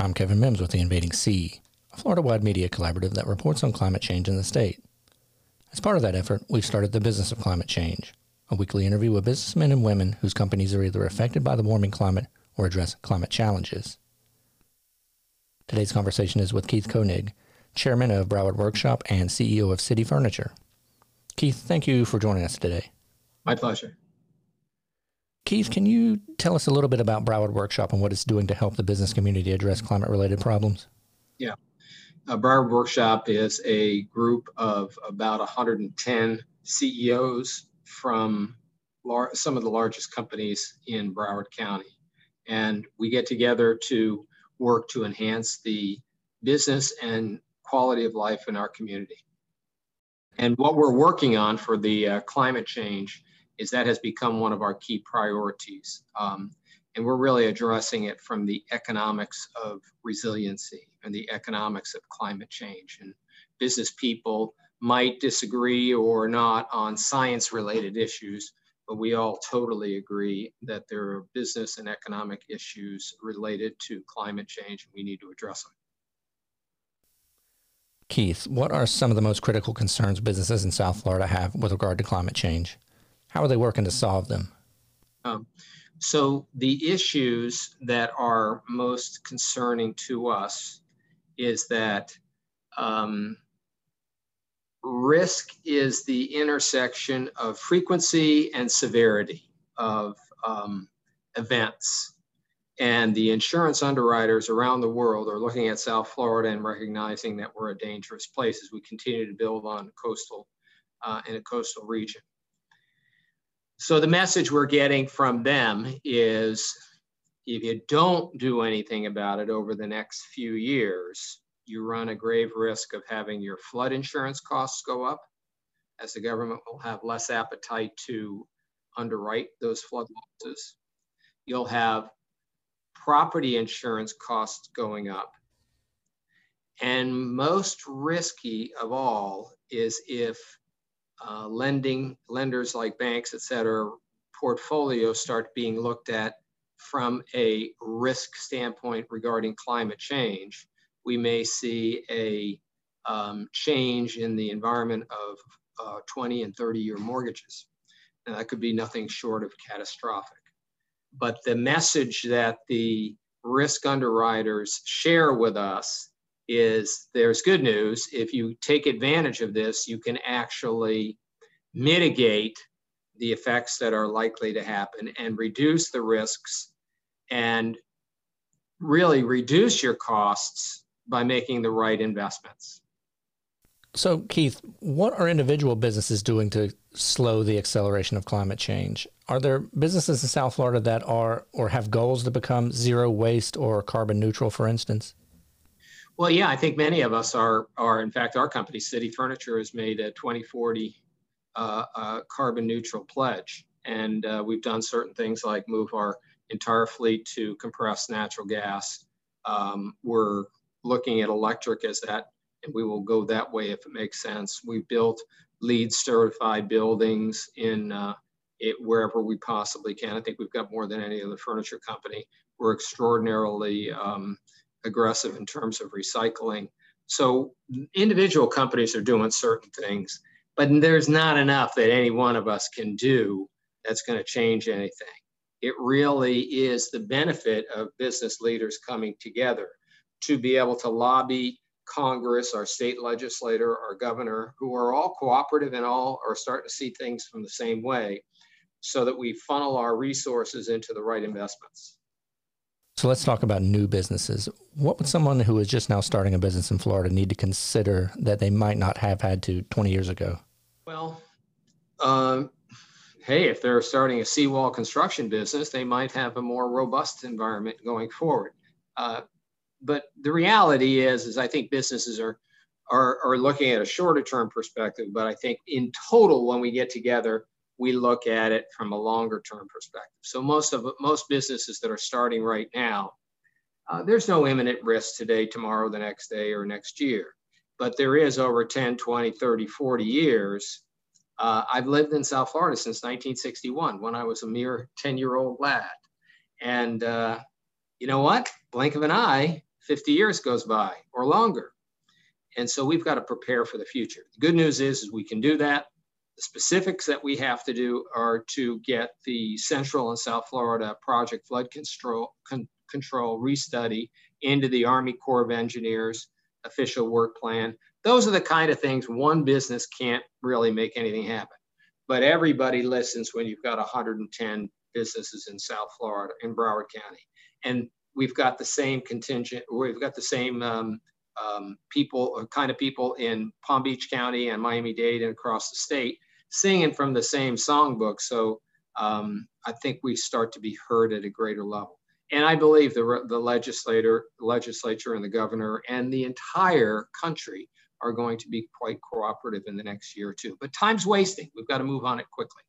I'm Kevin Mims with The Invading Sea, a Florida wide media collaborative that reports on climate change in the state. As part of that effort, we've started The Business of Climate Change, a weekly interview with businessmen and women whose companies are either affected by the warming climate or address climate challenges. Today's conversation is with Keith Koenig, chairman of Broward Workshop and CEO of City Furniture. Keith, thank you for joining us today. My pleasure. Keith, can you tell us a little bit about Broward Workshop and what it's doing to help the business community address climate related problems? Yeah. Uh, Broward Workshop is a group of about 110 CEOs from lar- some of the largest companies in Broward County. And we get together to work to enhance the business and quality of life in our community. And what we're working on for the uh, climate change is that has become one of our key priorities. Um, and we're really addressing it from the economics of resiliency and the economics of climate change. And business people might disagree or not on science related issues, but we all totally agree that there are business and economic issues related to climate change and we need to address them. Keith, what are some of the most critical concerns businesses in South Florida have with regard to climate change? How are they working to solve them? Um, so, the issues that are most concerning to us is that um, risk is the intersection of frequency and severity of um, events. And the insurance underwriters around the world are looking at South Florida and recognizing that we're a dangerous place as we continue to build on coastal uh, in a coastal region. So the message we're getting from them is if you don't do anything about it over the next few years, you run a grave risk of having your flood insurance costs go up as the government will have less appetite to underwrite those flood losses. You'll have property insurance costs going up. And most risky of all is if uh, lending lenders like banks, et cetera, portfolios start being looked at from a risk standpoint regarding climate change, we may see a um, change in the environment of uh, 20 and 30 year mortgages. And that could be nothing short of catastrophic. But the message that the risk underwriters share with us is there's good news. If you take advantage of this, you can actually mitigate the effects that are likely to happen and reduce the risks and really reduce your costs by making the right investments. So, Keith, what are individual businesses doing to slow the acceleration of climate change? Are there businesses in South Florida that are or have goals to become zero waste or carbon neutral, for instance? Well, yeah, I think many of us are, are in fact, our company, City Furniture, has made a 2040 uh, uh, carbon neutral pledge. And uh, we've done certain things like move our entire fleet to compressed natural gas. Um, we're looking at electric as that, and we will go that way if it makes sense. We've built LEED certified buildings in uh, it wherever we possibly can. I think we've got more than any other furniture company. We're extraordinarily um, aggressive in terms of recycling. So individual companies are doing certain things, but there's not enough that any one of us can do that's going to change anything. It really is the benefit of business leaders coming together to be able to lobby Congress, our state legislator, our governor, who are all cooperative and all are starting to see things from the same way so that we funnel our resources into the right investments. So let's talk about new businesses. What would someone who is just now starting a business in Florida need to consider that they might not have had to 20 years ago? Well, um, hey, if they're starting a seawall construction business, they might have a more robust environment going forward. Uh, but the reality is, is I think businesses are, are, are looking at a shorter term perspective. But I think in total, when we get together, we look at it from a longer term perspective. So most of most businesses that are starting right now, uh, there's no imminent risk today, tomorrow, the next day, or next year. But there is over 10, 20, 30, 40 years. Uh, I've lived in South Florida since 1961 when I was a mere 10 year old lad. And uh, you know what? Blink of an eye, 50 years goes by or longer. And so we've got to prepare for the future. The good news is, is we can do that. The specifics that we have to do are to get the Central and South Florida Project Flood Control, con, control restudy into the Army Corps of Engineers official work plan. Those are the kind of things one business can't really make anything happen. But everybody listens when you've got 110 businesses in South Florida, in Broward County. And we've got the same contingent, we've got the same um, um, people, uh, kind of people in Palm Beach County and Miami-Dade and across the state singing from the same songbook. So um, I think we start to be heard at a greater level. And I believe the, the legislator, legislature and the governor and the entire country are going to be quite cooperative in the next year or two. But time's wasting. We've got to move on it quickly.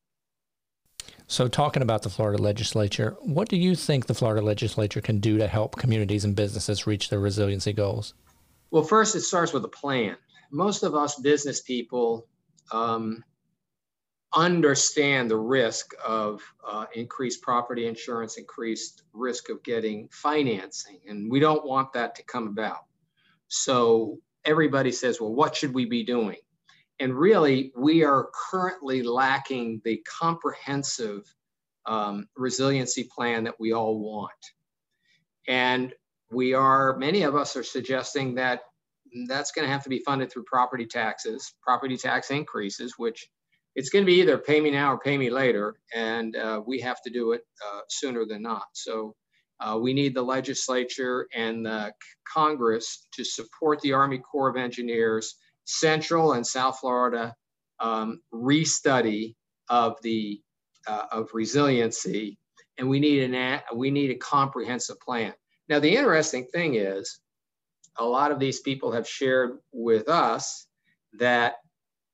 So, talking about the Florida legislature, what do you think the Florida legislature can do to help communities and businesses reach their resiliency goals? Well, first, it starts with a plan. Most of us business people um, understand the risk of uh, increased property insurance, increased risk of getting financing, and we don't want that to come about. So, everybody says, well, what should we be doing? And really, we are currently lacking the comprehensive um, resiliency plan that we all want. And we are, many of us are suggesting that that's going to have to be funded through property taxes, property tax increases, which it's going to be either pay me now or pay me later. And uh, we have to do it uh, sooner than not. So uh, we need the legislature and the Congress to support the Army Corps of Engineers, Central and South Florida um, restudy of the uh, of resiliency, and we need an we need a comprehensive plan. Now, the interesting thing is, a lot of these people have shared with us that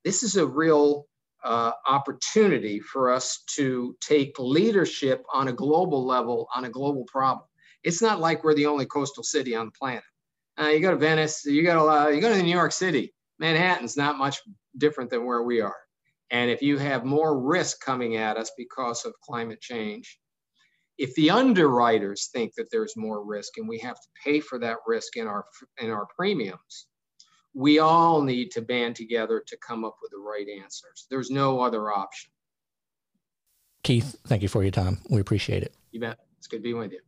this is a real uh, opportunity for us to take leadership on a global level on a global problem. It's not like we're the only coastal city on the planet. Uh, you go to Venice, you go to uh, you go to New York City. Manhattan's not much different than where we are. And if you have more risk coming at us because of climate change, if the underwriters think that there's more risk and we have to pay for that risk in our in our premiums, we all need to band together to come up with the right answers. There's no other option. Keith, thank you for your time. We appreciate it. You bet. It's good being with you.